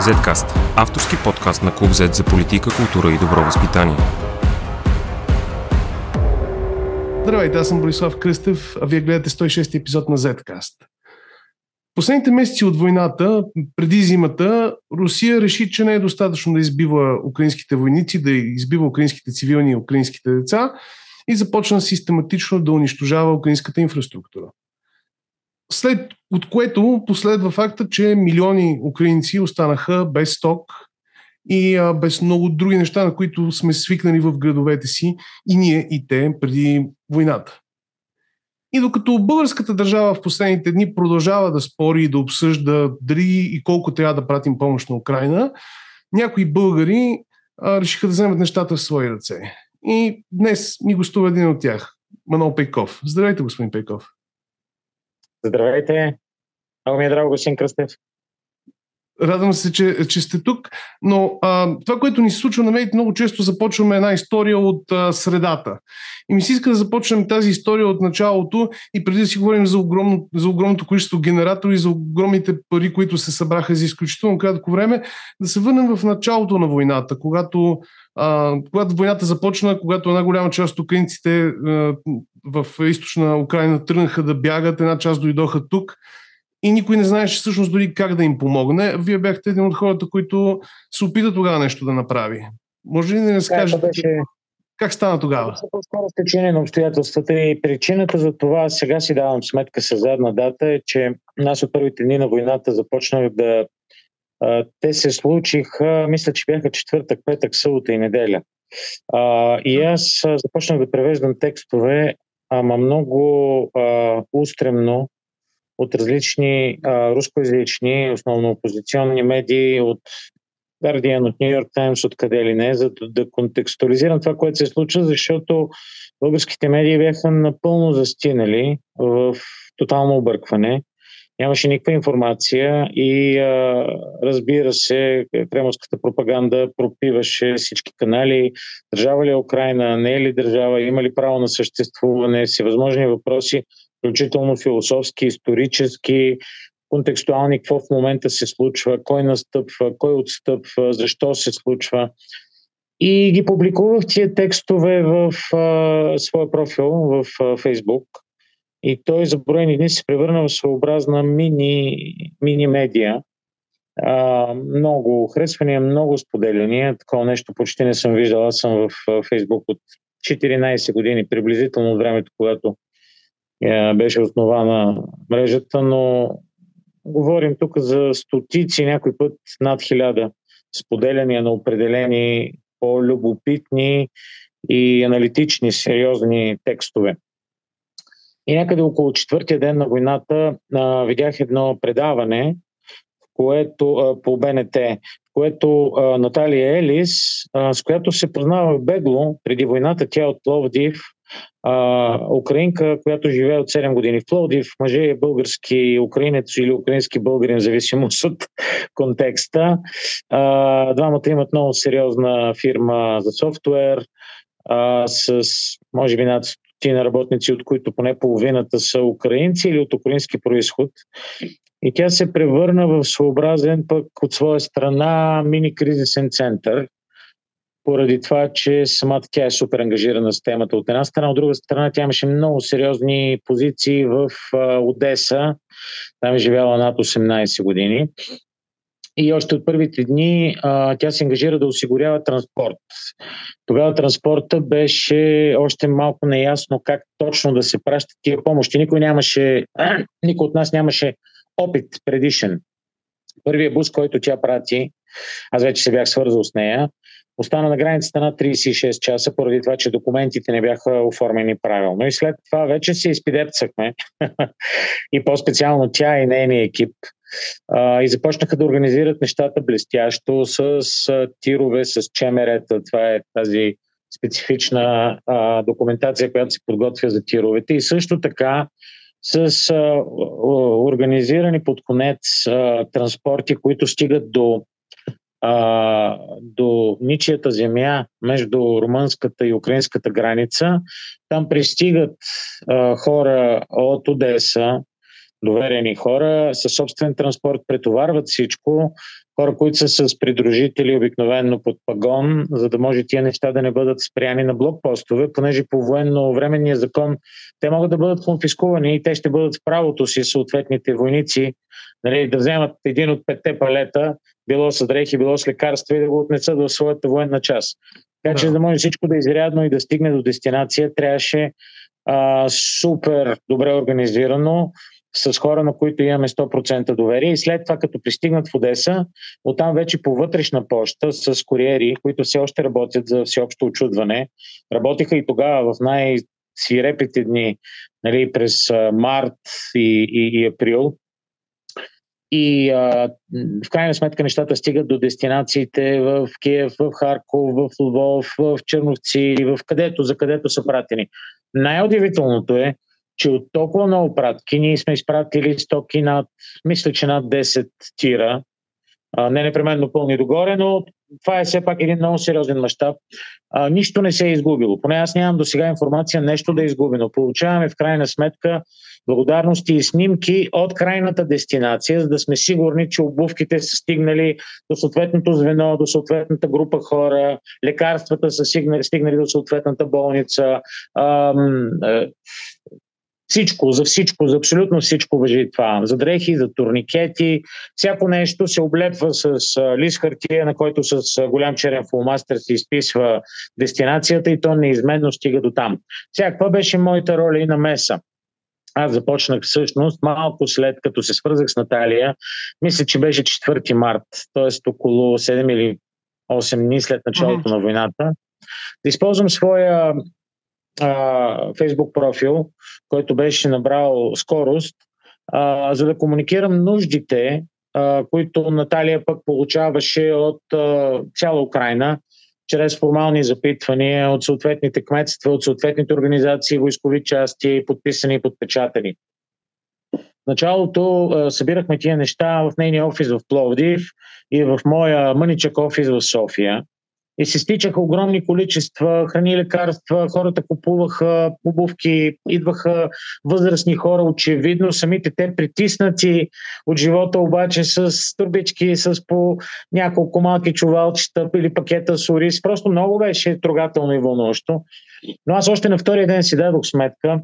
Zcast – авторски подкаст на Клуб Z за политика, култура и добро възпитание. Здравейте, аз съм Борислав Кръстев, а вие гледате 106 епизод на Zcast. Последните месеци от войната, преди зимата, Русия реши, че не е достатъчно да избива украинските войници, да избива украинските цивилни и украинските деца и започна систематично да унищожава украинската инфраструктура. След от което последва факта, че милиони украинци останаха без сток и а, без много други неща, на които сме свикнали в градовете си и ние, и те, преди войната. И докато българската държава в последните дни продължава да спори и да обсъжда дали и колко трябва да пратим помощ на Украина, някои българи а, решиха да вземат нещата в свои ръце. И днес ми гостува един от тях, Манол Пейков. Здравейте, господин Пейков. Здравейте! Много ми е драго, господин Кръстев. Радвам се, че, че сте тук, но а, това, което ни се случва на медиите, много често започваме една история от а, средата. И ми се иска да започнем тази история от началото и преди да си говорим за, огромно, за огромното количество генератори, за огромните пари, които се събраха за изключително кратко време, да се върнем в началото на войната, когато, а, когато войната започна, когато една голяма част от украинците а, в източна Украина тръгнаха да бягат, една част дойдоха тук и никой не знаеше всъщност дори как да им помогне. Вие бяхте един от хората, които се опита тогава нещо да направи. Може ли да не скажете беше... как стана тогава? По-скоро стечение на обстоятелствата и причината за това, сега си давам сметка с задна дата, е, че нас от първите дни на войната започнах да те се случиха, мисля, че бяха четвъртък, петък, събота и неделя. А, и аз започнах да превеждам текстове, ама много а, устремно от различни а, рускоязични, основно опозиционни медии, от Guardian, от New York Times, от къде ли не, за да, да контекстуализирам това, което се случва, защото българските медии бяха напълно застинали в тотално объркване. Нямаше никаква информация и а, разбира се, кремовската пропаганда пропиваше всички канали. Държава ли е Украина, не е ли държава, има ли право на съществуване, всевъзможни въпроси, включително философски, исторически, контекстуални, какво в момента се случва, кой настъпва, кой отстъпва, защо се случва. И ги публикувах тия текстове в а, своя профил в Фейсбук. И той за броени дни се превърна в своеобразна мини, мини медия. А, много харесвания, много споделяния. Такова нещо почти не съм виждал. Аз съм в Фейсбук от 14 години, приблизително от времето, когато беше основана мрежата, но говорим тук за стотици, някой път над хиляда споделяния на определени по-любопитни и аналитични, сериозни текстове. И някъде около четвъртия ден на войната а, видях едно предаване, което а, по БНТ, в което а, Наталия Елис, а, с която се познава бегло преди войната, тя е от Ловдив, а, украинка, която живее от 7 години в Плодив. Мъже е български украинец или украински българин, в зависимост от контекста. А, двамата имат много сериозна фирма за софтуер а, с, може би, над стотина работници, от които поне половината са украинци или от украински происход. И тя се превърна в своеобразен пък от своя страна мини-кризисен център, поради това, че самата тя е супер ангажирана с темата от една страна, от друга страна тя имаше много сериозни позиции в Одеса, там е живяла над 18 години. И още от първите дни а, тя се ангажира да осигурява транспорт. Тогава транспорта беше още малко неясно как точно да се пращат тия помощи. Никой нямаше, никой от нас нямаше опит предишен. Първият бус, който тя прати, аз вече се бях свързал с нея, остана на границата на 36 часа, поради това, че документите не бяха оформени правилно. И след това вече се изпидепцахме и по-специално тя и нейния екип и започнаха да организират нещата блестящо с тирове, с чемерета. Това е тази специфична а, документация, която се подготвя за тировете. И също така с а, организирани под конец а, транспорти, които стигат до а, до ничията земя между румънската и украинската граница. Там пристигат а, хора от Одеса, доверени хора, със собствен транспорт претоварват всичко. хора, които са с придружители обикновенно под пагон, за да може тия неща да не бъдат спряни на блокпостове, понеже по военно-временния закон те могат да бъдат конфискувани и те ще бъдат в правото си съответните войници нали, да вземат един от петте палета, било с дрехи, било с лекарства и да го отнесат в своята военна част. Така че, да. да може всичко да е изрядно и да стигне до дестинация, трябваше а, супер добре организирано, с хора, на които имаме 100% доверие. И след това, като пристигнат в Одеса, оттам вече по вътрешна почта с куриери, които все още работят за всеобщо очудване. Работиха и тогава в най-свирепите дни, нали, през март и, и, и април. И а, в крайна сметка нещата стигат до дестинациите в Киев, в Харков, в Лвов, в Черновци, в където, за където са пратени. Най-удивителното е, че от толкова много пратки ние сме изпратили стоки над, мисля, че над 10 тира. А, не непременно пълни догоре, но това е все пак един много сериозен мащаб. Нищо не се е изгубило. Поне аз нямам до сега информация нещо да е изгубено. Получаваме в крайна сметка благодарности и снимки от крайната дестинация, за да сме сигурни, че обувките са стигнали до съответното звено, до съответната група хора, лекарствата са стигнали до съответната болница. Всичко, за всичко, за абсолютно всичко въжи това. За дрехи, за турникети, всяко нещо се облепва с лист хартия, на който с голям черен фулмастер се изписва дестинацията и то неизменно стига до там. Всякаква беше моята роля и на меса. Аз започнах всъщност малко след като се свързах с Наталия, мисля, че беше 4 март, т.е. около 7 или 8 дни след началото mm-hmm. на войната, да използвам своя а, фейсбук профил, който беше набрал скорост, а, за да комуникирам нуждите, а, които Наталия пък получаваше от а, цяла Украина, чрез формални запитвания от съответните кметства, от съответните организации, войскови части, подписани и подпечатани. В началото а, събирахме тия неща в нейния офис в Пловдив и в моя мъничък офис в София и се стичаха огромни количества храни, лекарства, хората купуваха обувки, идваха възрастни хора, очевидно самите те притиснати от живота, обаче с турбички, с по няколко малки чувалчета или пакета с ориз. Просто много беше трогателно и вълнуващо. Но аз още на втория ден си дадох сметка,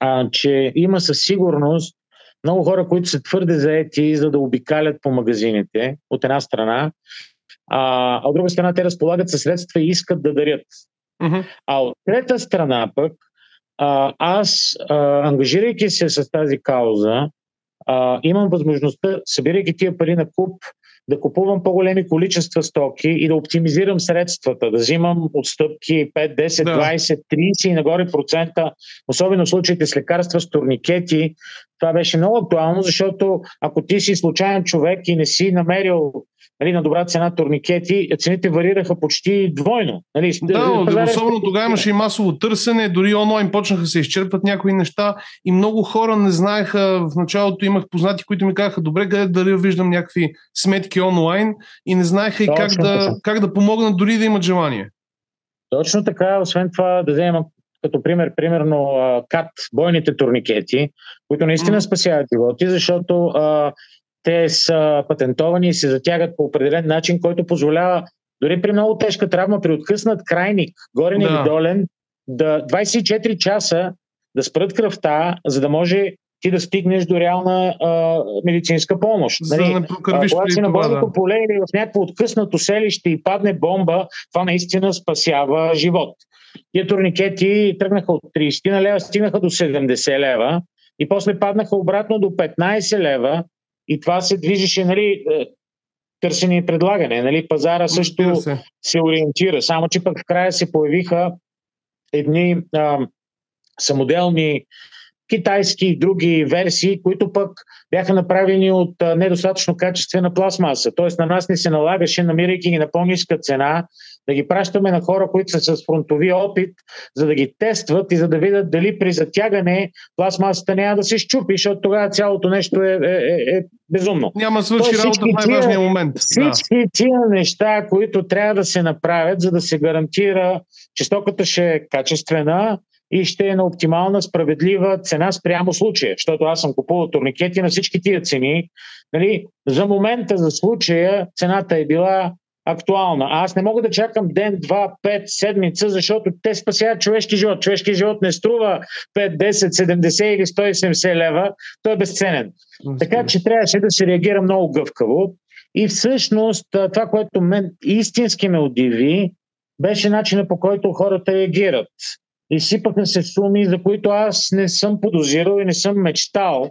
а, че има със сигурност много хора, които са твърде заети за да обикалят по магазините, от една страна, а, а от друга страна те разполагат със средства и искат да дарят. Uh-huh. А от трета страна пък, а, аз, а, ангажирайки се с тази кауза, а, имам възможността, събирайки тия пари на куп, да купувам по-големи количества стоки и да оптимизирам средствата, да взимам отстъпки 5, 10, да. 20, 30 и нагоре процента, особено в случаите с лекарства, с турникети. Това беше много актуално, защото ако ти си случайен човек и не си намерил нали, на добра цена турникети, цените варираха почти двойно. Нали, да, пазарен... особено тогава имаше и масово търсене, дори онлайн почнаха се изчерпват някои неща и много хора не знаеха, в началото имах познати, които ми казаха, добре, къде дали виждам някакви сметки онлайн и не знаеха и как да, как да помогнат дори да имат желание. Точно така, освен това да вземем като пример, примерно КАТ, бойните турникети, които наистина спасяват животи, защото а, те са патентовани и се затягат по определен начин, който позволява дори при много тежка травма, при откъснат крайник, горен да. или долен, да 24 часа да спрат кръвта, за да може ти да стигнеш до реална а, медицинска помощ. За нали? да не Когато си на бойното да. поле или в някакво откъснато селище и падне бомба, това наистина спасява живот. Тия турникети тръгнаха от 30 на лева, стигнаха до 70 лева и после паднаха обратно до 15 лева и това се движеше, нали, е, търсене и предлагане. Нали? Пазара също се. се ориентира. Само, че пък в края се появиха едни а, самоделни китайски и други версии, които пък бяха направени от недостатъчно качествена пластмаса. Тоест на нас не се налагаше, намирайки ги на по-ниска цена, да ги пращаме на хора, които са с фронтови опит, за да ги тестват и за да видят дали при затягане пластмасата няма да се щупи, защото тогава цялото нещо е, е, е, е безумно. Няма свърши работа в най-важния момент. Всички да. тия неща, които трябва да се направят, за да се гарантира, че стоката ще е качествена, и ще е на оптимална, справедлива цена спрямо случая, защото аз съм купувал турникети на всички тия цени. Нали, за момента, за случая, цената е била актуална. А аз не мога да чакам ден, два, пет, седмица, защото те спасяват човешки живот. Човешки живот не струва 5, 10, 70 или 170 лева. Той е безценен. Така че трябваше да се реагира много гъвкаво. И всъщност това, което мен истински ме удиви, беше начинът по който хората реагират. Изсипаха се суми, за които аз не съм подозирал и не съм мечтал.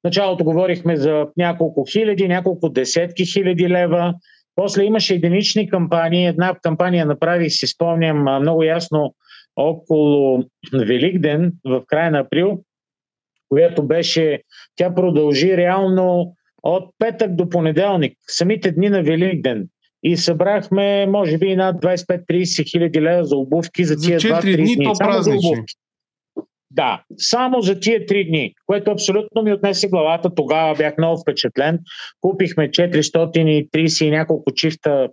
В началото говорихме за няколко хиляди, няколко десетки хиляди лева. После имаше единични кампании. Една кампания направих, си спомням много ясно, около Великден, в края на април, която беше, тя продължи реално от петък до понеделник, самите дни на Великден. И събрахме, може би, над 25-30 хиляди лева за обувки за тия 2-3 дни. дни. Само за обувки. Да, само за тия три дни, което абсолютно ми отнесе главата. Тогава бях много впечатлен. Купихме 430 и няколко чифта,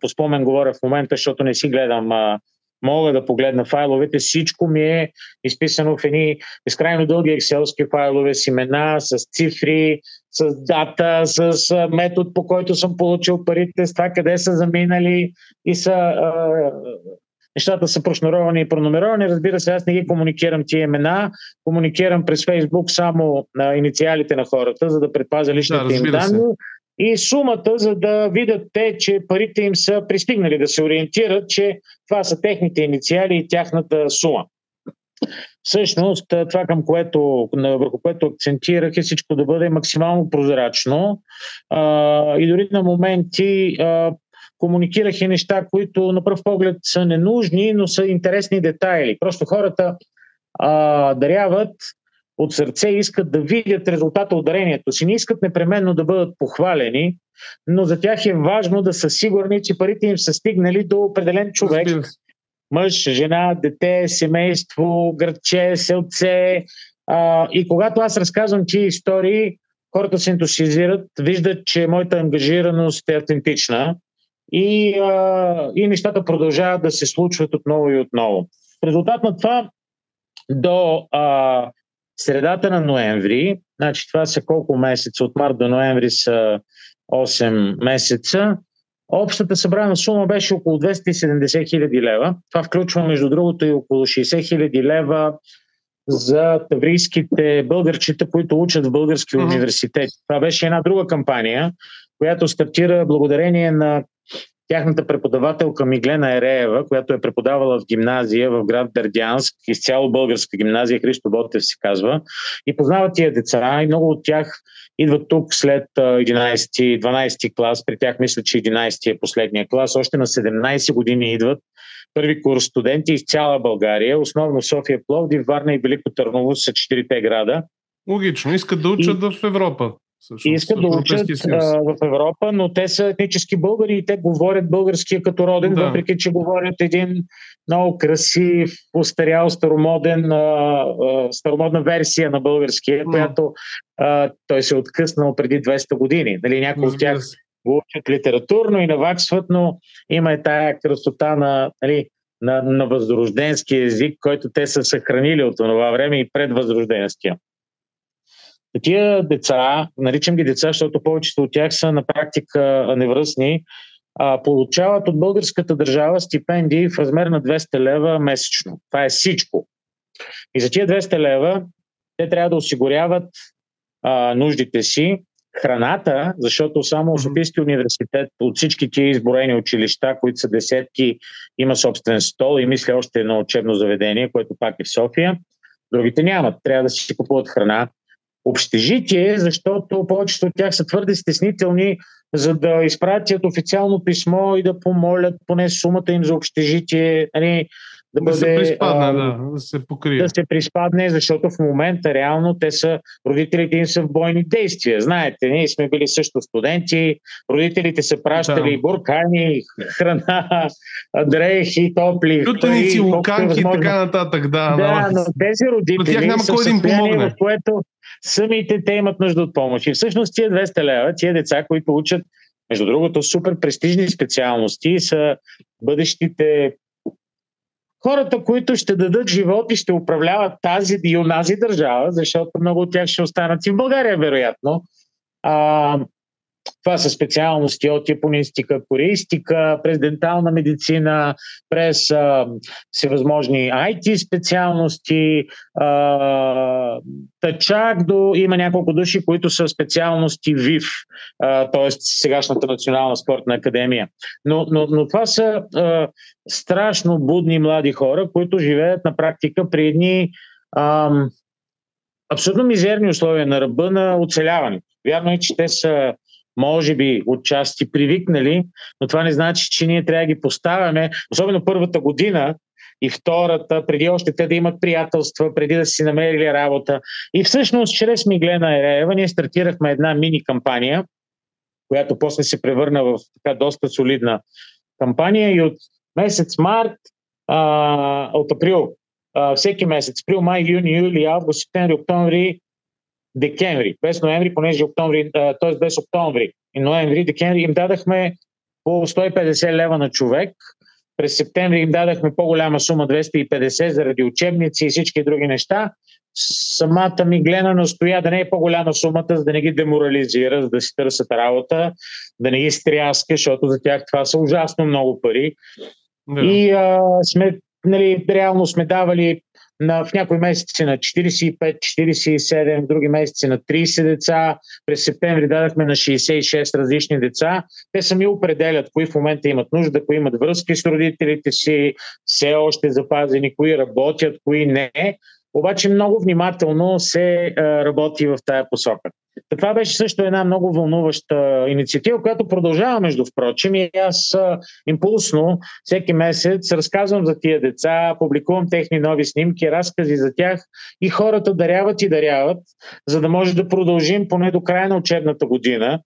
по спомен говоря в момента, защото не си гледам мога да погледна файловете, всичко ми е изписано в едни безкрайно дълги екселски файлове с имена, с цифри, с дата, с метод по който съм получил парите, с това къде са заминали и са а, нещата са прошнуровани и пронумеровани. Разбира се, аз не ги комуникирам тия имена, комуникирам през Фейсбук само на инициалите на хората, за да предпазя личните да, им данни. И сумата, за да видят те, че парите им са пристигнали, да се ориентират, че това са техните инициали и тяхната сума. Всъщност, това към което, върху което акцентирах е всичко да бъде максимално прозрачно а, и дори на моменти а, комуникирах и неща, които на пръв поглед са ненужни, но са интересни детайли. Просто хората а, даряват от сърце искат да видят резултата от дарението си. Не искат непременно да бъдат похвалени, но за тях е важно да са сигурни, че парите им са стигнали до определен човек. Мъж, жена, дете, семейство, градче, селце. А, и когато аз разказвам тия истории, хората се ентусиазират, виждат, че моята ангажираност е автентична и, а, и нещата продължават да се случват отново и отново. В резултат на това до а, средата на ноември, значи това са колко месеца, от март до ноември са 8 месеца, общата събрана сума беше около 270 хиляди лева. Това включва, между другото, и около 60 хиляди лева за таврийските българчета, които учат в български uh-huh. университети. Това беше една друга кампания, която стартира благодарение на тяхната преподавателка Миглена Ереева, която е преподавала в гимназия в град Бердянск, изцяло българска гимназия, Христо Ботев се казва, и познава тия деца и много от тях идват тук след 11-12 клас, при тях мисля, че 11 е последния клас, още на 17 години идват. Първи курс студенти из цяла България, основно София, Пловдив, Варна и Велико Търново са четирите града. Логично, искат да учат и... в Европа. Всъщност, и искат да учат а, в Европа, но те са етнически българи и те говорят българския като роден, да. въпреки че говорят един много красив, устарял, старомоден, а, а, старомодна версия на българския, mm. която а, той се е откъснал преди 200 години. Нали, някои от тях го учат литературно и наваксват, но има и тая красота на, нали, на, на възрожденски език, който те са съхранили от това време и предвъзрожденския. Тия деца, наричам ги деца, защото повечето от тях са на практика невръстни, а, получават от българската държава стипендии в размер на 200 лева месечно. Това е всичко. И за тия 200 лева те трябва да осигуряват а, нуждите си, храната, защото само Софийски университет от всички тия изборени училища, които са десетки, има собствен стол и мисля още едно учебно заведение, което пак е в София. Другите нямат. Трябва да си купуват храна общежитие, защото повечето от тях са твърде стеснителни, за да изпратят официално писмо и да помолят поне сумата им за общежитие. Нали, да, да бъде, се приспадне, а, да, да се покрие. Да се приспадне, защото в момента реално те са, родителите им са в бойни действия. Знаете, ние сме били също студенти, родителите са пращали да. буркани, храна, дрехи, топли. Лютеници, луканки и така нататък, да. Да, но тези родители но тях няма кой да им помогне. В което самите те имат нужда от помощ. И всъщност тия 200 лева, тия деца, които учат, между другото, супер престижни специалности, са бъдещите хората, които ще дадат живот и ще управляват тази и онази държава, защото много от тях ще останат и в България, вероятно. А, това са специалности от японистика, кореистика, през дентална медицина, през а, всевъзможни IT специалности, а, до... Има няколко души, които са специалности ВИВ, т.е. сегашната Национална спортна академия. Но, но, но това са а, страшно будни млади хора, които живеят на практика при едни а, абсолютно мизерни условия на ръба на оцеляването. Вярно е, че те са може би отчасти привикнали, но това не значи, че ние трябва да ги поставяме, особено първата година и втората, преди още те да имат приятелства, преди да си намерили работа. И всъщност, чрез Миглена Ереева, ние стартирахме една мини кампания, която после се превърна в така доста солидна кампания и от месец март, а, от април, а, всеки месец, април, май, юни, юли, август, септември, октомври, декември, без ноември, понеже октомври, т.е. без октомври и ноември, декември им дадахме по 150 лева на човек. През септември им дадахме по-голяма сума 250 заради учебници и всички други неща. Самата ми глена настоя да не е по-голяма сумата, за да не ги деморализира, за да си търсят работа, да не ги стряска, защото за тях това са ужасно много пари. Да. И а, сме, нали, реално сме давали на, в някои месеци на 45-47, в други месеци на 30 деца. През септември дадахме на 66 различни деца. Те сами определят кои в момента имат нужда, кои имат връзки с родителите си, все още запазени, кои работят, кои не. Обаче много внимателно се работи в тая посока. Това беше също една много вълнуваща инициатива, която продължава, между впрочем, и аз импулсно всеки месец разказвам за тия деца, публикувам техни нови снимки, разкази за тях и хората даряват и даряват, за да може да продължим поне до края на учебната година,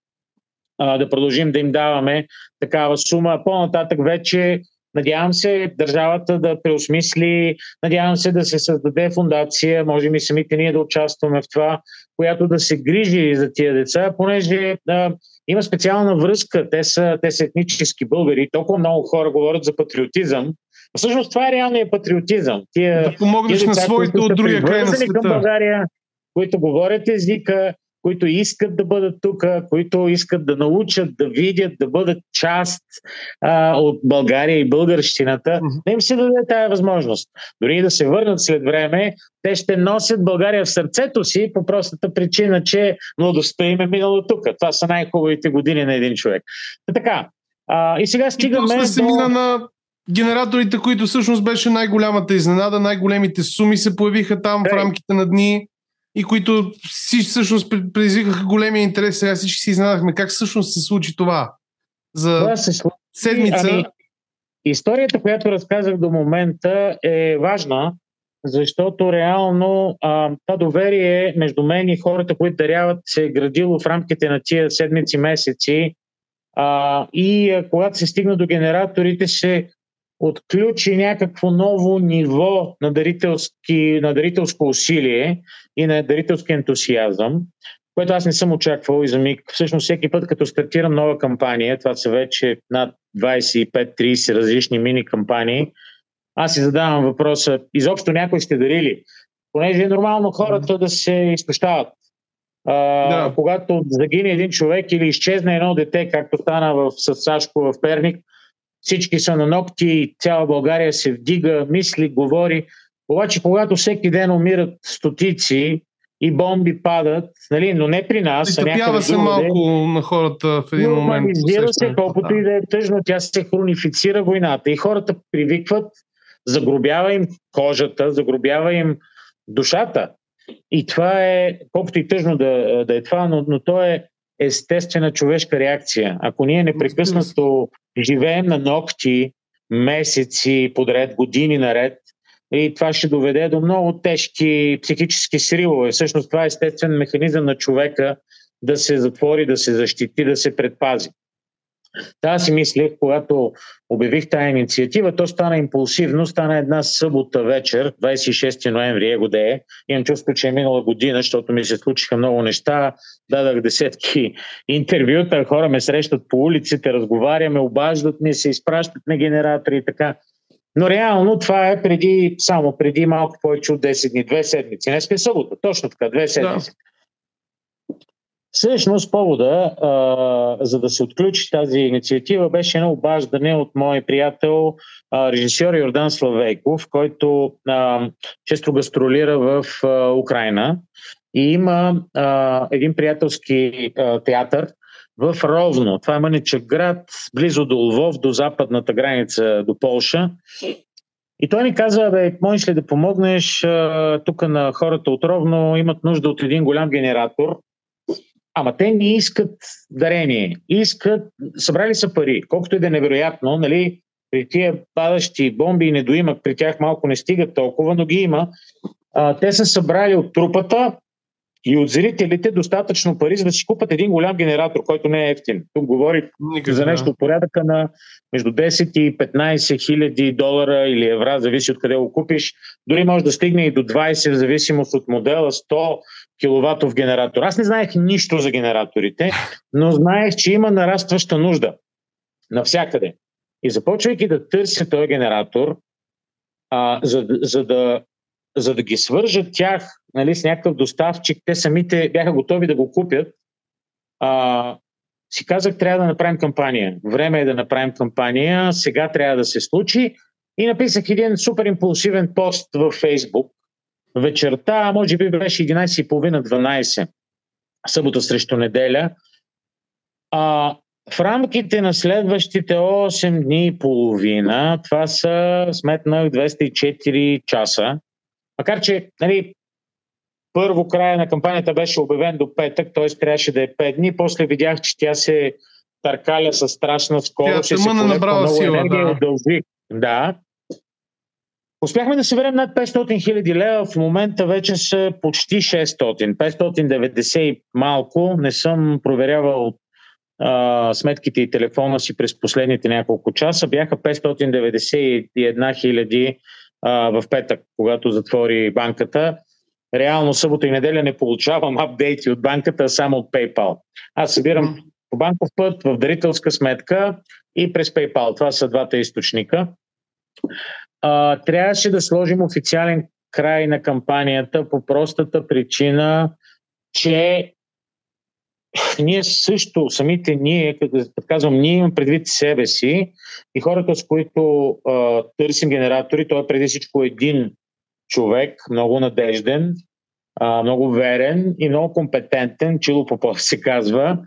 да продължим да им даваме такава сума. По-нататък вече Надявам се държавата да преосмисли, надявам се да се създаде фундация, може би самите ние да участваме в това, която да се грижи за тия деца, понеже а, има специална връзка. Те са, те са етнически българи. Толкова много хора говорят за патриотизъм. А всъщност това е реалният патриотизъм. Тия, да помогнеш на своите от другия край на света. Към България, които говорят езика, които искат да бъдат тук, които искат да научат, да видят, да бъдат част а, от България и българщината, mm-hmm. да им се даде тази възможност. Дори да се върнат след време, те ще носят България в сърцето си по простата причина, че младостта им е минала тук. Това са най-хубавите години на един човек. Та така. А, и сега стигаме. И се до... мина на генераторите, които всъщност беше най-голямата изненада, най-големите суми се появиха там hey. в рамките на дни и които си всъщност предизвикаха големия интерес. Сега всички си изненадахме как всъщност се случи това. За това се случи, седмица. Ами, историята, която разказах до момента е важна, защото реално а, това доверие между мен и хората, които даряват, се е градило в рамките на тия седмици, месеци. А, и а, когато се стигна до генераторите, се отключи някакво ново ниво на, дарителски, на дарителско усилие и на дарителски ентусиазъм, което аз не съм очаквал и за миг. Всъщност всеки път, като стартирам нова кампания, това са вече над 25-30 различни мини кампании, аз си задавам въпроса, изобщо някой сте дарили? Понеже е нормално хората да се изпощават. А, да. Когато загине един човек или изчезне едно дете, както стана в Сашко в Перник, всички са на ногти, цяла България се вдига, мисли, говори. Обаче, когато всеки ден умират стотици и бомби падат, нали, но не при нас. Изтъпява се малко на хората в един момент. Избира се, колкото и да е тъжно, тя се хронифицира войната и хората привикват, загробява им кожата, загробява им душата. И това е, колкото и тъжно да, да е това, но, но то е естествена човешка реакция. Ако ние непрекъснато живеем на ногти месеци подред, години наред, и това ще доведе до много тежки психически сривове. Всъщност това е естествен механизъм на човека да се затвори, да се защити, да се предпази. Та си мислех, когато обявих тази инициатива, то стана импулсивно, стана една събота вечер, 26 ноември, его да е. Имам чувство, че е минала година, защото ми се случиха много неща. Дадах десетки интервюта, хора ме срещат по улиците, разговаряме, обаждат ми се, изпращат на генератори и така. Но реално това е преди, само преди малко повече от 10 дни, две седмици. Днес е събота, точно така, две седмици. Да. Всъщност повода, а, за да се отключи тази инициатива, беше едно обаждане от мой приятел, а, режисьор Йордан Славейков, който а, често гастролира в а, Украина и има а, един приятелски а, театър в Ровно. Това е мъничък град, близо до Лвов, до западната граница, до Полша. И той ми каза, бе, можеш ли да помогнеш тук на хората от Ровно, имат нужда от един голям генератор, Ама те не искат дарение. Искат, събрали са пари. Колкото и да е невероятно, нали, при тия падащи бомби и недоимък, при тях малко не стигат толкова, но ги има. А, те са събрали от трупата и от зрителите достатъчно пари, за да си купат един голям генератор, който не е ефтин. Тук говори Никъде, за нещо от порядъка на между 10 и 15 хиляди долара или евра, зависи от къде го купиш. Дори може да стигне и до 20, в зависимост от модела, 100 киловатов генератор. Аз не знаех нищо за генераторите, но знаех, че има нарастваща нужда навсякъде. И започвайки да търся този генератор, а, за, за, да, за да ги свържат тях нали, с някакъв доставчик, те самите бяха готови да го купят, а, си казах, трябва да направим кампания. Време е да направим кампания, сега трябва да се случи. И написах един супер импулсивен пост в Фейсбук, вечерта, може би беше 11.30-12, събота срещу неделя. А, в рамките на следващите 8 дни и половина, това са сметнах 204 часа, макар че нали, първо края на кампанията беше обявен до петък, т.е. трябваше да е 5 дни, после видях, че тя се търкаля с страшна скорост. Тя се набрала сила, да. Да, Успяхме да съберем над 500 хиляди лева, в момента вече са почти 600. 590 и малко. Не съм проверявал а, сметките и телефона си през последните няколко часа. Бяха 591 хиляди в петък, когато затвори банката. Реално събота и неделя не получавам апдейти от банката, а само от PayPal. Аз събирам по банков път, в дарителска сметка и през PayPal. Това са двата източника а, трябваше да сложим официален край на кампанията по простата причина, че ние също, самите ние, като казвам, ние имам предвид себе си и хората, с които а, търсим генератори, той е преди всичко един човек, много надежден, а, много верен и много компетентен, Чило Попов се казва,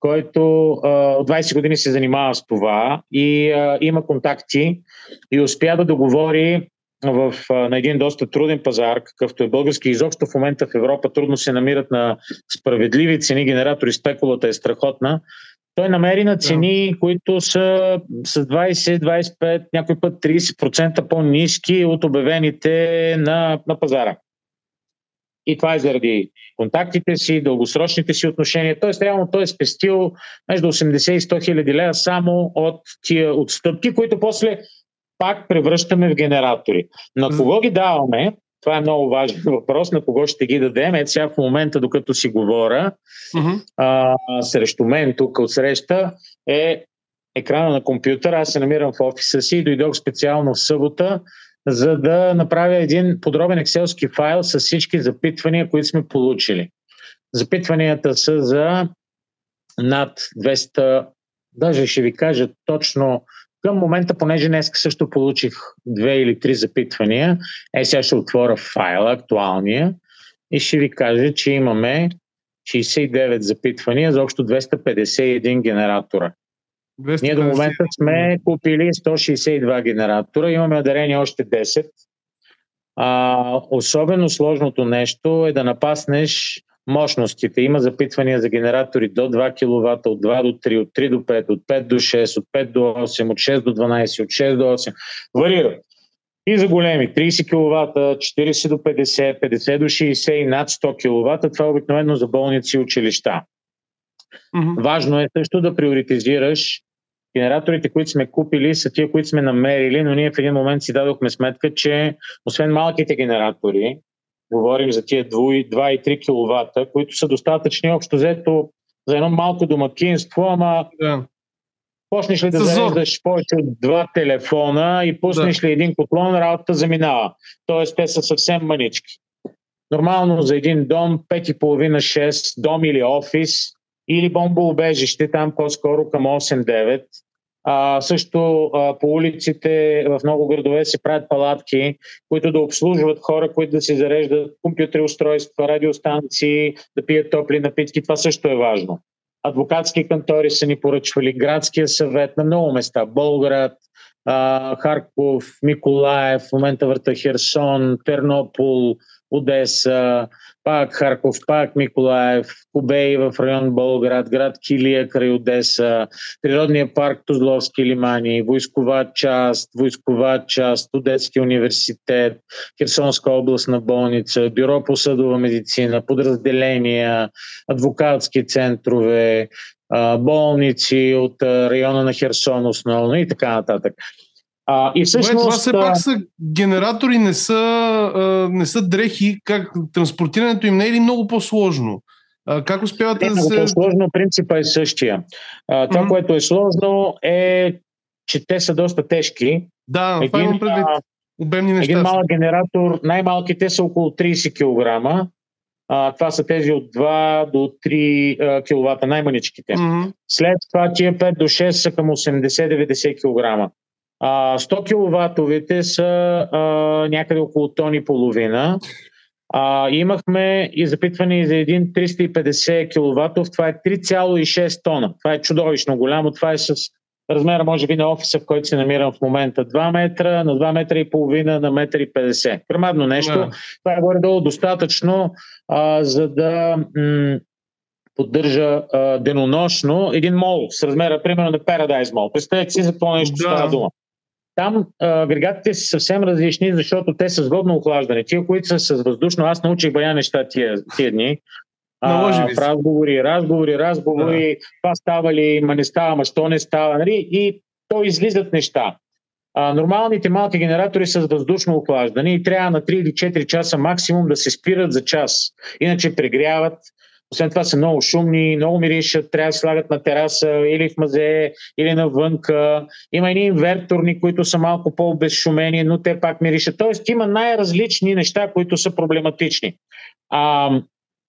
който а, от 20 години се занимава с това и а, има контакти и успя да договори в, а, на един доста труден пазар, какъвто е български. Изобщо в момента в Европа трудно се намират на справедливи цени генератори, спекулата е страхотна. Той намери на цени, yeah. които са с 20, 25, някой път 30% по-низки от обявените на, на пазара. И това е заради контактите си, дългосрочните си отношения. Тоест, реално той е спестил между 80 и 100 хиляди лева само от тия отстъпки, които после пак превръщаме в генератори. На кого ги даваме? Това е много важен въпрос. На кого ще ги дадем? Ето сега в момента, докато си говоря, uh-huh. а, срещу мен тук от среща е екрана на компютъра. Аз се намирам в офиса си и дойдох специално в събота, за да направя един подробен екселски файл с всички запитвания, които сме получили. Запитванията са за над 200, даже ще ви кажа точно към момента, понеже днес също получих две или три запитвания, е сега ще отворя файла, актуалния, и ще ви кажа, че имаме 69 запитвания за общо 251 генератора. Ние до момента сме купили 162 генератора, имаме дарени още 10. А, особено сложното нещо е да напаснеш мощностите. Има запитвания за генератори до 2 кВт, от 2 до 3, от 3 до 5, от 5 до 6, от 5 до 8, от 6 до 12, от 6 до 8. Варира. И за големи 30 кВт, 40 до 50, 50 до 60 и над 100 кВт. Това е обикновено за болници и училища. Mm-hmm. Важно е също да приоритизираш генераторите, които сме купили, са тия, които сме намерили, но ние в един момент си дадохме сметка, че освен малките генератори, говорим за тия 2 и 3 кВт, които са достатъчни общо взето за едно малко домакинство, ама да. Почнеш ли да зареждаш повече от два телефона и пуснеш да. ли един котлон, работата заминава. Тоест, те са съвсем манички. Нормално за един дом, 5,5-6, дом или офис, или бомбоубежище, там по-скоро към 8-9. А, също а, по улиците в много градове се правят палатки, които да обслужват хора, които да си зареждат компютри, устройства, радиостанции, да пият топли напитки. Това също е важно. Адвокатски кантори са ни поръчвали, градския съвет на много места, Болград, Харков, Миколаев, в момента върта Херсон, Тернопол, Одеса, пак Харков, пак Миколаев, Кубей в район Болград, град Килия край Одеса, природния парк Тузловски лимани, войскова част, войскова част, Одески университет, Херсонска областна болница, бюро по съдова медицина, подразделения, адвокатски центрове, болници от района на Херсон основно и така нататък. А, и всъщност... това все пак са генератори, не са, а, не са дрехи. Как транспортирането им не е ли много по-сложно? А, как успявате не, да се... По-сложно, принципа е същия. А, това, mm-hmm. което е сложно е, че те са доста тежки. Да, един, това имам предвид. Обемни неща. Един малък генератор, най-малките са около 30 кг. А, това са тези от 2 до 3 кВт, най-маничките. Mm-hmm. След това тия 5 до 6 са към 80-90 кг. А, 100 киловатовите са а, някъде около тон и половина. А, имахме и запитване за един 350 киловатов. Това е 3,6 тона. Това е чудовищно голямо. Това е с размера, може би, на офиса, в който се намирам в момента. 2 метра на 2 метра и половина на метър и 50. Грамадно нещо. Yeah. Това е горе-долу достатъчно, а, за да м- поддържа а, денонощно един мол с размера, примерно на Paradise Mall. Представете си за какво нещо да. става дума. Там агрегатите са съвсем различни, защото те са с водно охлаждане. Тия, които са с въздушно, аз научих бая неща тия, тия дни. А, в разговори, разговори, разговори, да. това става ли, ма не става, ма що не става, нали? И то излизат неща. А, нормалните малки генератори са с въздушно охлаждане и трябва на 3 или 4 часа максимум да се спират за час. Иначе прегряват, освен това са много шумни, много миришат, трябва да слагат на тераса или в мазе, или навънка. Има едни инверторни, които са малко по-безшумени, но те пак миришат. Тоест има най-различни неща, които са проблематични. А,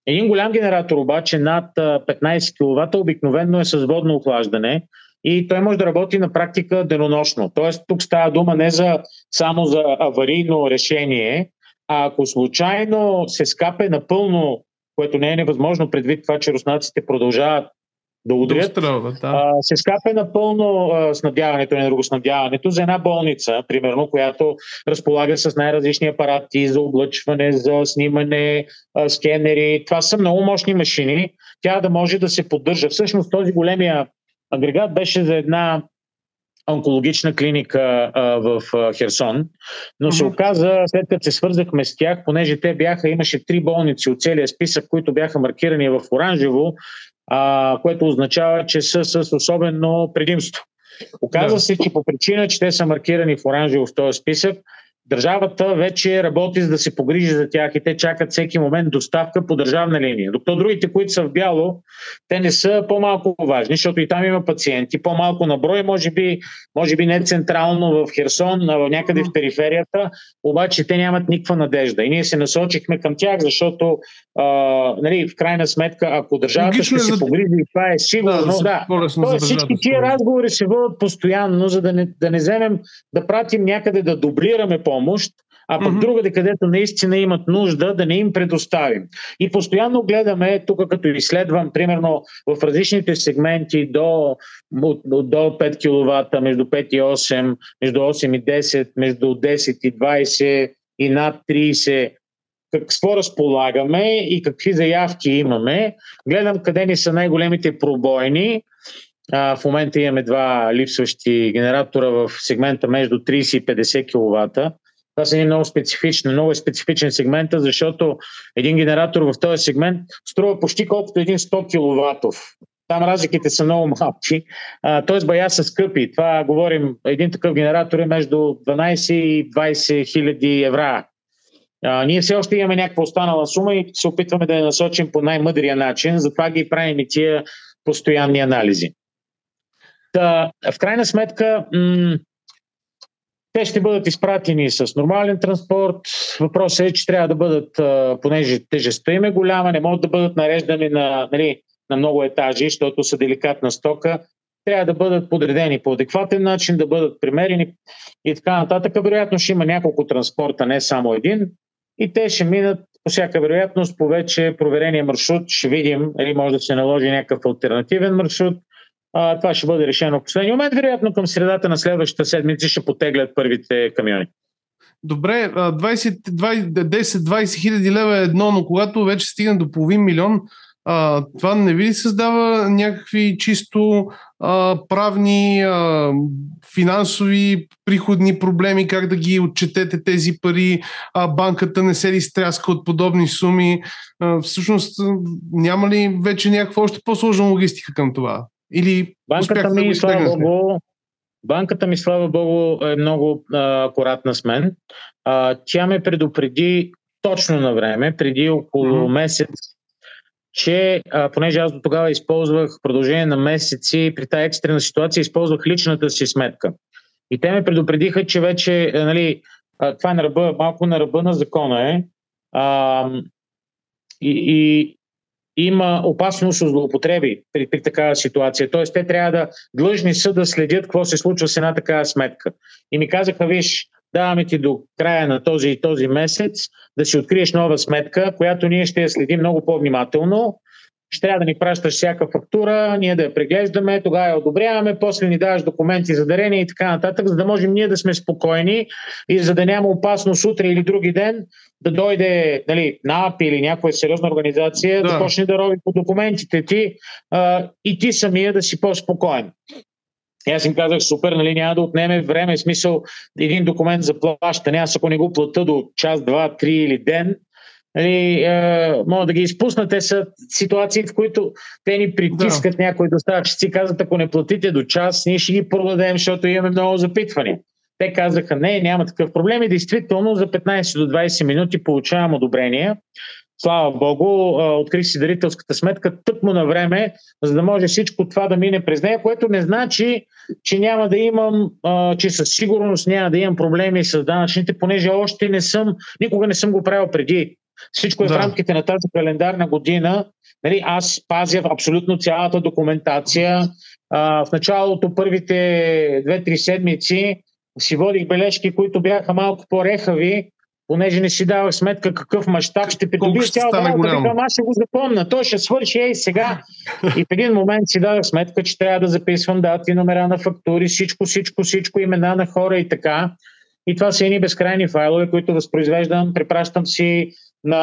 един голям генератор обаче над 15 кВт обикновено е с водно охлаждане и той може да работи на практика денонощно. Тоест тук става дума не за, само за аварийно решение, а ако случайно се скапе напълно което не е невъзможно предвид това, че руснаците продължават да удрят, да. А, се скапе напълно а, снабдяването и енергоснабдяването за една болница, примерно, която разполага с най-различни апарати за облъчване, за снимане, а, скенери. Това са много мощни машини. Тя да може да се поддържа. Всъщност този големия агрегат беше за една онкологична клиника а, в а, Херсон, но се оказа, след като се свързахме с тях, понеже те бяха, имаше три болници от целия списък, които бяха маркирани в оранжево, а, което означава, че са с особено предимство. Оказва да. се, че по причина, че те са маркирани в оранжево в този списък, Държавата вече работи за да се погрижи за тях и те чакат всеки момент доставка по държавна линия. Докато другите, които са в бяло, те не са по-малко важни, защото и там има пациенти, по-малко на брой, може би, може би не централно в Херсон, а някъде в периферията, обаче те нямат никаква надежда. И ние се насочихме към тях, защото а, нали, в крайна сметка, ако държавата Логично ще се погрижи, това е сигурно. Да, да. Тоест, всички тия разговори се водят постоянно, за да не, да не вземем да пратим някъде да дублираме по помощ, а пък mm-hmm. другаде, където наистина имат нужда, да не им предоставим. И постоянно гледаме, тук като изследвам, примерно в различните сегменти до, до 5 кВт, между 5 и 8, между 8 и 10, между 10 и 20 и над 30, какво разполагаме и какви заявки имаме. Гледам къде ни са най-големите пробойни. А, в момента имаме два липсващи генератора в сегмента между 30 и 50 кВт. Това са много специфични, много специфичен сегмент, защото един генератор в този сегмент струва почти колкото един 100 кВт. Там разликите са много малки, т.е. бая са скъпи. Това говорим, един такъв генератор е между 12 и 20 хиляди евра. А, ние все още имаме някаква останала сума и се опитваме да я насочим по най-мъдрия начин, затова ги правим и тия постоянни анализи. Та, в крайна сметка, м- те ще бъдат изпратени с нормален транспорт. Въпросът е, че трябва да бъдат, понеже тежестта им е голяма, не могат да бъдат нареждани на, нали, на много етажи, защото са деликатна стока. Трябва да бъдат подредени по адекватен начин, да бъдат примерени и така нататък. Вероятно ще има няколко транспорта, не само един. И те ще минат по всяка вероятност по вече проверения маршрут. Ще видим, или може да се наложи някакъв альтернативен маршрут а, това ще бъде решено в последния момент. Вероятно към средата на следващата седмица ще потеглят първите камиони. Добре, 10-20 хиляди лева е едно, но когато вече стигне до половин милион, а, това не ви ли създава някакви чисто а, правни, а, финансови, приходни проблеми, как да ги отчетете тези пари, а банката не се ли стряска от подобни суми? А, всъщност няма ли вече някаква още по-сложна логистика към това? Или банката ми, да слава Богу, банката ми, слава Богу, е много а, акуратна с мен. А, тя ме предупреди точно на време, преди около mm-hmm. месец, че а, понеже аз до тогава използвах продължение на месеци, при тази екстрена ситуация използвах личната си сметка. И те ме предупредиха, че вече, нали, а, това е на ръба, малко на ръба на закона е. А, и, и, има опасност от злоупотреби при, при такава ситуация. Тоест, те трябва да длъжни са да следят какво се случва с една такава сметка. И ми казаха, виж, даваме ти до края на този и този месец да си откриеш нова сметка, която ние ще я следим много по-внимателно ще трябва да ни пращаш всяка фактура, ние да я преглеждаме, тогава я одобряваме, после ни даваш документи за дарение и така нататък, за да можем ние да сме спокойни и за да няма опасност утре или други ден да дойде нали, НАП или някоя сериозна организация да, да почне да роби по документите ти а, и ти самия да си по-спокоен. И аз им казах, супер, нали, няма да отнеме време, смисъл един документ за плащане, аз ако не го плата до час, два, три или ден, Нали, е, мога да ги изпуснат. Те са ситуации, в които те ни притискат да. някои доставчици, казват, ако не платите до час, ние ще ги продадем, защото имаме много запитвания. Те казаха, не, няма такъв проблем и действително за 15 до 20 минути получавам одобрение. Слава Богу, открих си дарителската сметка тъкмо на време, за да може всичко това да мине през нея, което не значи, че няма да имам, че със сигурност няма да имам проблеми с данъчните, понеже още не съм, никога не съм го правил преди. Всичко е да. в рамките на тази календарна година. Нали, аз пазя абсолютно цялата документация. А, в началото, първите 2-3 седмици, си водих бележки, които бяха малко по-рехави, понеже не си давах сметка какъв мащаб ще придобие цялата работа. аз ще го запомня. Той ще свърши ей сега. И в един момент си дадах сметка, че трябва да записвам дати, номера на фактури, всичко, всичко, всичко, имена на хора и така. И това са едни безкрайни файлове, които възпроизвеждам, препращам си на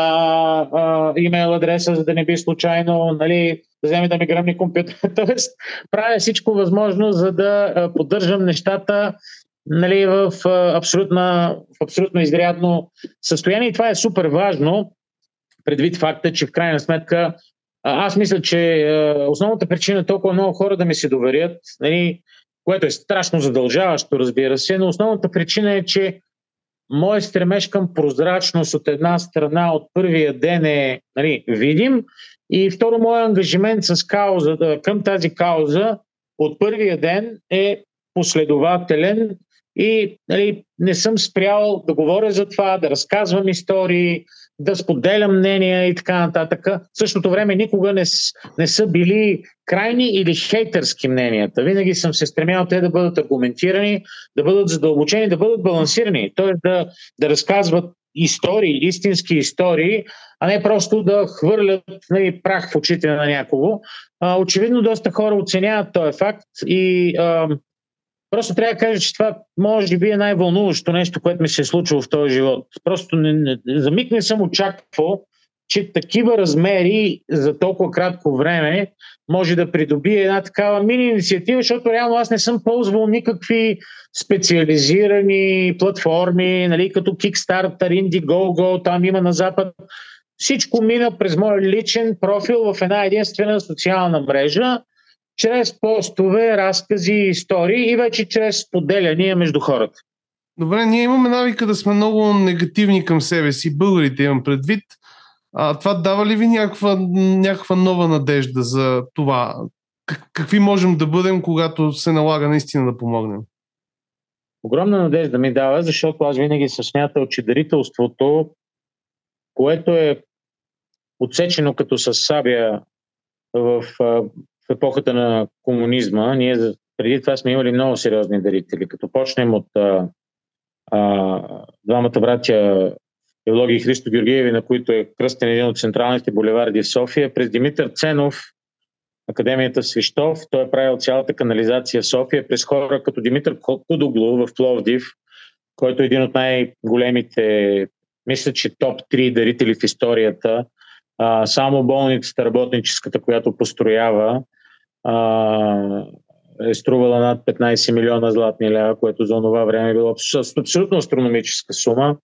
а, имейл адреса, за да не би случайно нали, да вземе да ми гръмни компютър. Тоест, правя всичко възможно, за да поддържам нещата нали, в, абсолютно, в абсолютно изрядно състояние. И това е супер важно, предвид факта, че в крайна сметка аз мисля, че основната причина е толкова много хора да ми се доверят, нали, което е страшно задължаващо, разбира се, но основната причина е, че Моят стремеж към прозрачност от една страна от първия ден е нали, видим. И второ, моят ангажимент с кауза, към тази кауза от първия ден е последователен и нали, не съм спрял да говоря за това, да разказвам истории, да споделям мнения и така нататък. В същото време никога не, не са били крайни или хейтърски мненията. Винаги съм се стремял те да бъдат аргументирани, да бъдат задълбочени, да бъдат балансирани. Т.е. да, да разказват истории, истински истории, а не просто да хвърлят нали, прах в очите на някого. А, очевидно, доста хора оценяват този факт и а, Просто трябва да кажа, че това може би е най-вълнуващо нещо, което ми се е случило в този живот. Просто не, не, за миг не съм очаквал, че такива размери за толкова кратко време може да придобие една такава мини инициатива, защото реално аз не съм ползвал никакви специализирани платформи, нали, като Kickstarter, Indiegogo, там има на Запад. Всичко мина през моя личен профил в една единствена социална мрежа чрез постове, разкази, истории и вече чрез споделяния между хората. Добре, ние имаме навика да сме много негативни към себе си, българите имам предвид. А, това дава ли ви някаква, някаква нова надежда за това? какви можем да бъдем, когато се налага наистина да помогнем? Огромна надежда ми дава, защото аз винаги съм смятал, че дарителството, което е отсечено като с сабя в, в епохата на комунизма, ние преди това сме имали много сериозни дарители. Като почнем от а, а, двамата братя Евлоги и Христо Георгиеви, на които е кръстен един от централните булеварди в София, през Димитър Ценов, Академията Свищов, той е правил цялата канализация в София, през хора като Димитър Кудоглу в Пловдив, който е един от най-големите, мисля, че топ 3 дарители в историята. А, само болницата, работническата, която построява, а, е струвала над 15 милиона златни лева, което за това време е било абсолютно астрономическа сума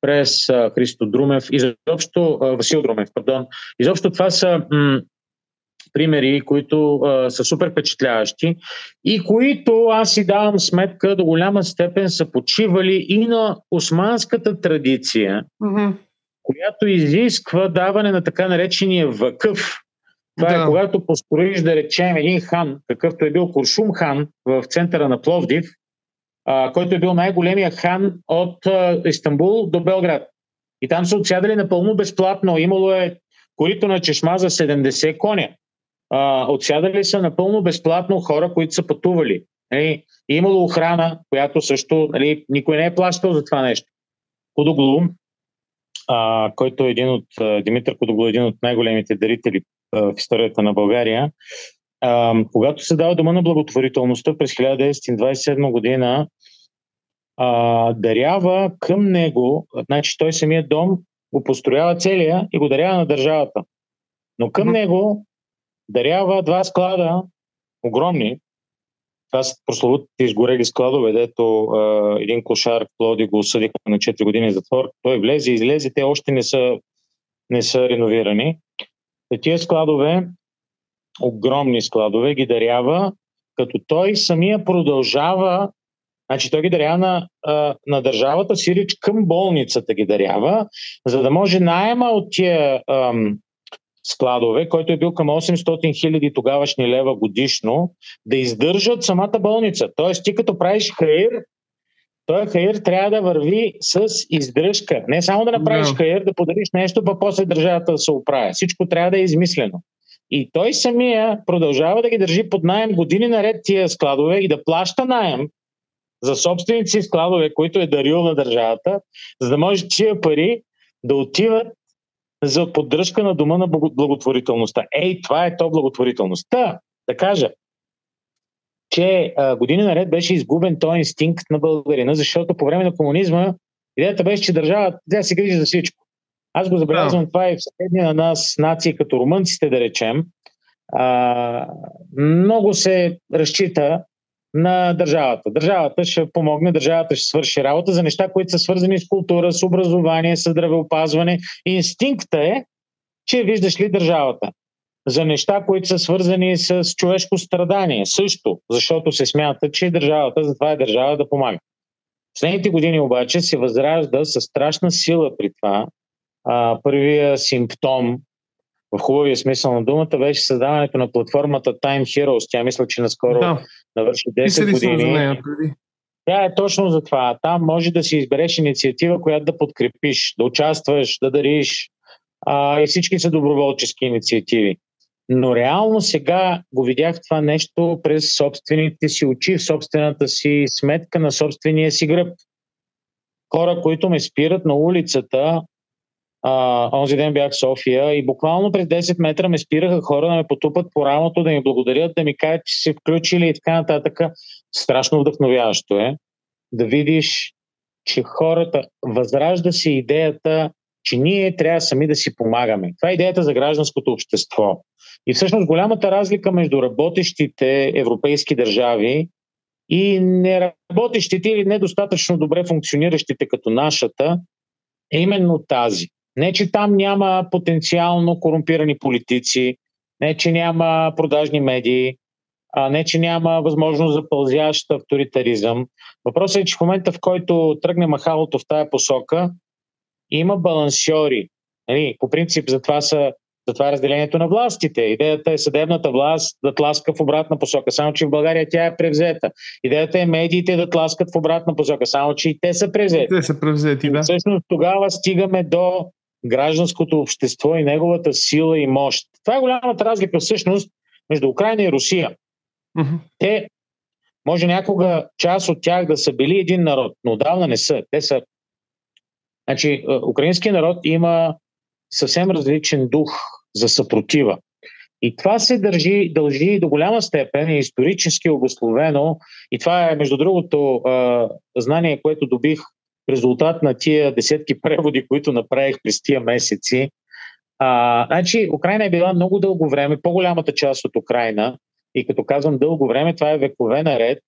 през а, Христо Друмев, изобщо а, Васил Друмев, пардон. Изобщо това са м- примери, които а, са супер впечатляващи и които аз си давам сметка до голяма степен са почивали и на османската традиция, mm-hmm. която изисква даване на така наречения въкъв. Това е да. е когато построиш, да речем, един хан, какъвто е бил Куршум хан в центъра на Пловдив, а, който е бил най-големия хан от а, Истанбул до Белград. И там са отсядали напълно безплатно. Имало е корито на чешма за 70 коня. А, отсядали са напълно безплатно хора, които са пътували. Нали? И имало охрана, която също нали, никой не е плащал за това нещо. Кудоглу, а, който е един от, Димитър Кудоглу, един от най-големите дарители в историята на България, а, когато се дава дома на благотворителността през 1927 година, а, дарява към него, значи той самият дом го построява целия и го дарява на държавата. Но към mm-hmm. него дарява два склада, огромни. Това са прословутите изгорели складове, дето а, един кошар в Плоди го осъдиха на 4 години затвор. Той влезе и излезе, те още не са, не са реновирани. Тия складове, огромни складове, ги дарява, като той самия продължава Значи той ги дарява на, на държавата Сирич към болницата ги дарява, за да може найема от тия ам, складове, който е бил към 800 хиляди тогавашни лева годишно, да издържат самата болница. Тоест ти като правиш хаир, той хаир трябва да върви с издръжка. Не само да направиш no. хаир, да подариш нещо, па после държавата да се оправя. Всичко трябва да е измислено. И той самия продължава да ги държи под найем години наред тия складове и да плаща найем за собственици складове, които е дарил на държавата, за да може тия пари да отиват за поддръжка на дома на благотворителността. Ей, това е то благотворителността. Да кажа, че а, години наред беше изгубен този инстинкт на българина, защото по време на комунизма идеята беше, че държавата тя се грижи за всичко. Аз го забелязвам това и в съседния на нас нации, като румънците, да речем. А, много се разчита на държавата. Държавата ще помогне, държавата ще свърши работа за неща, които са свързани с култура, с образование, с здравеопазване. Инстинкта е, че виждаш ли държавата. За неща, които са свързани с човешко страдание също, защото се смята, че държавата, затова е държава да помага. В следните години обаче се възражда със страшна сила при това. А, първия симптом в хубавия смисъл на думата беше създаването на платформата Time Heroes. Тя мисля, че наскоро да. навърши 10 години. Нея, Тя е точно за това. Там може да си избереш инициатива, която да подкрепиш, да участваш, да дариш. А, и всички са доброволчески инициативи. Но реално сега го видях това нещо през собствените си очи, собствената си сметка на собствения си гръб. Хора, които ме спират на улицата а, онзи ден бях в София и буквално през 10 метра ме спираха хора да ме потупат по рамото, да ми благодарят, да ми кажат, че се включили и така нататък. Страшно вдъхновяващо е да видиш, че хората възражда се идеята, че ние трябва сами да си помагаме. Това е идеята за гражданското общество. И всъщност голямата разлика между работещите европейски държави и неработещите или недостатъчно добре функциониращите като нашата е именно тази. Не, че там няма потенциално корумпирани политици, не, че няма продажни медии, а не, че няма възможност за пълзящ авторитаризъм. Въпросът е, че в момента, в който тръгне махалото в тая посока, има балансьори. Нали, по принцип, за това са Затова е разделението на властите. Идеята е съдебната власт да тласка в обратна посока, само че в България тя е превзета. Идеята е медиите да тласкат в обратна посока, само че и те са превзети. Те са превзети, да. Всъщност тогава стигаме до гражданското общество и неговата сила и мощ. Това е голямата разлика всъщност между Украина и Русия. Mm-hmm. Те, може някога част от тях да са били един народ, но отдавна не са. Те са. Значи, украинският народ има съвсем различен дух за съпротива. И това се държи, дължи до голяма степен и исторически обословено. И това е, между другото, знание, което добих в резултат на тия десетки преводи, които направих през тия месеци. А, значи, Украина е била много дълго време, по-голямата част от Украина, и като казвам дълго време, това е векове наред,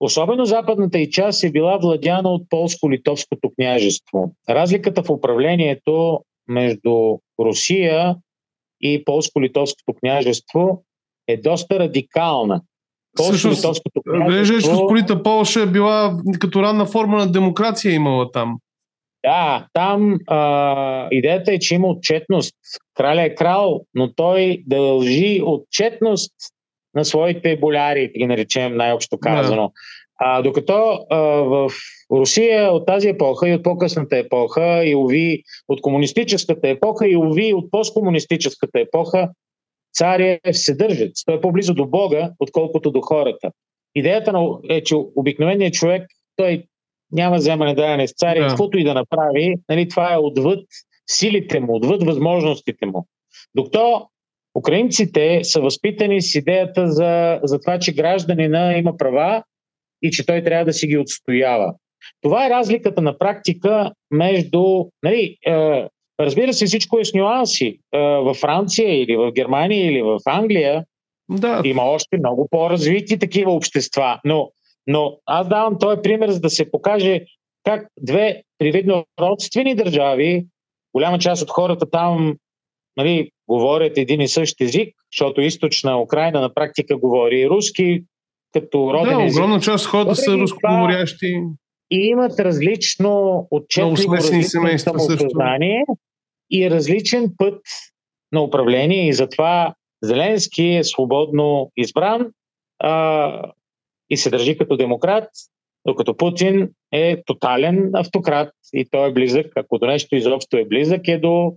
Особено западната и част е била владяна от полско-литовското княжество. Разликата в управлението между Русия и полско-литовското княжество е доста радикална. Полско-литовското княжество... че Посполита Полша е била като ранна форма на демокрация имала там. Да, там а, идеята е, че има отчетност. Краля е крал, но той дължи отчетност на своите боляри, да ги наречем най-общо казано. Да. А, докато а, в Русия от тази епоха и от по-късната епоха, и уви от комунистическата епоха, и уви от посткомунистическата епоха, царя се държат. Той е по-близо до Бога, отколкото до хората. Идеята е, че обикновеният човек, той няма вземане даяне с царя, да. каквото и да направи, нали, това е отвъд силите му, отвъд възможностите му. Докато украинците са възпитани с идеята за, за това, че гражданина има права и че той трябва да си ги отстоява. Това е разликата на практика между. Нали, е, разбира се, всичко е с нюанси. Е, във Франция или в Германия или в Англия да. има още много по-развити такива общества. Но, но аз давам този пример, за да се покаже как две привидно родствени държави, голяма част от хората там нали, говорят един и същ език, защото източна Украина на практика говори руски, като роден да, език. огромна част от хората са рускоговорящи. И имат различно отчетливо самосъзнание и различен път на управление и затова Зеленски е свободно избран а, и се държи като демократ, докато Путин е тотален автократ и той е близък, ако до нещо изобщо е близък, е до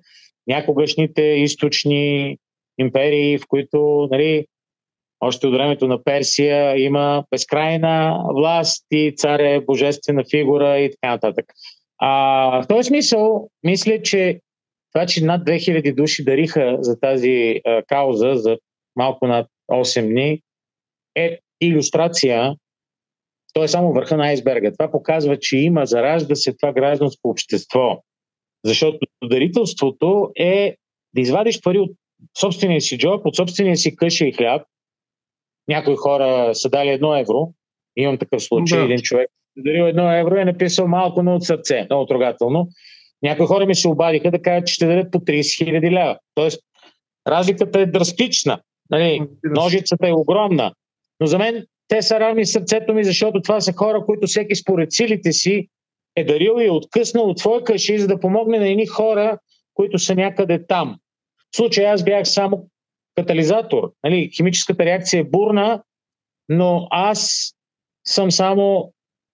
някогашните източни империи, в които нали, още от времето на Персия има безкрайна власт и цар е божествена фигура и така нататък. А, в този смисъл, мисля, че това, че над 2000 души дариха за тази а, кауза, за малко над 8 дни, е иллюстрация, то е само върха на айсберга. Това показва, че има, заражда се това гражданско общество. Защото дарителството е да извадиш пари от собствения си джоб, от собствения си къща и хляб. Някои хора са дали едно евро. Имам такъв случай. Да. Един човек дарил едно евро и е написал малко, но от сърце. Много трогателно. Някои хора ми се обадиха да кажат, че ще дадат по 30 хиляди лева. Тоест, разликата е драстична. Нали, ножицата е огромна. Но за мен те са равни сърцето ми, защото това са хора, които всеки според силите си е дарил и е откъснал от твоя каши, за да помогне на едни хора, които са някъде там. В случай аз бях само катализатор. Нали, химическата реакция е бурна, но аз съм само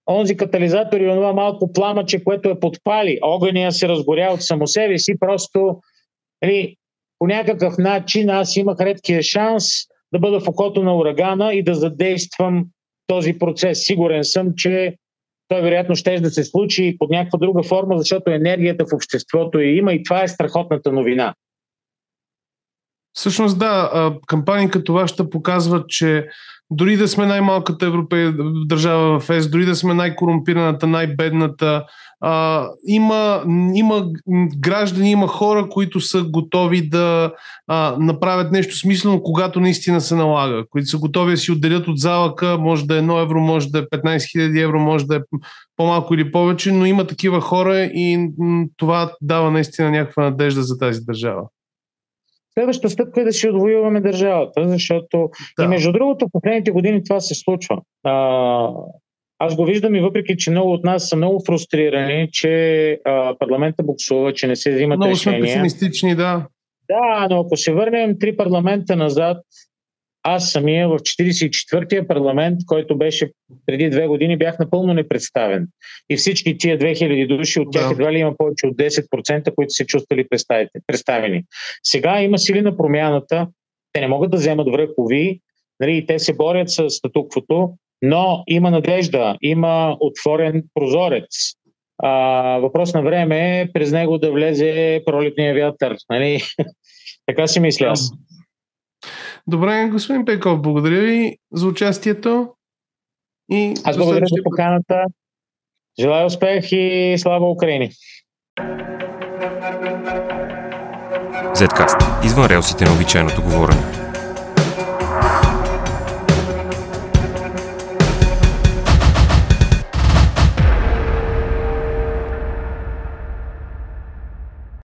онзи катализатор и онова малко пламъче, което е подпали. Огъня се разгоря от само себе си, просто нали, по някакъв начин аз имах редкия шанс да бъда в окото на урагана и да задействам този процес. Сигурен съм, че той вероятно ще да се случи под някаква друга форма, защото енергията в обществото я има и това е страхотната новина. Всъщност да, кампании като вашата показват, че дори да сме най-малката европейска държава в ЕС, дори да сме най-корумпираната, най-бедната, а, има, има граждани, има хора, които са готови да а, направят нещо смислено, когато наистина се налага, които са готови да си отделят от залъка, може да е 1 евро, може да е 15 000 евро, може да е по-малко или повече, но има такива хора и това дава наистина някаква надежда за тази държава. Следващата стъпка е да си отвоюваме държавата, защото да. и между другото, последните години това се случва. А, аз го виждам и въпреки, че много от нас са много фрустрирани, че а, парламента буксува, че не се взимат много решения. Много сме песимистични, да. Да, но ако се върнем три парламента назад, аз самия в 44-тия парламент, който беше преди две години, бях напълно непредставен. И всички тия 2000 души, от тях едва ли има повече от 10%, които се чувствали представени. Сега има сили на промяната, те не могат да вземат връхови, нали, те се борят с статуквото, но има надежда, има отворен прозорец. А, въпрос на време е през него да влезе пролетния вятър. Нали? така си мисля аз. Добре, господин Пеков, благодаря ви за участието. И Аз благодаря за поканата. Желая успех и слава Украини! Zcast. Извън релсите на обичайното говорене.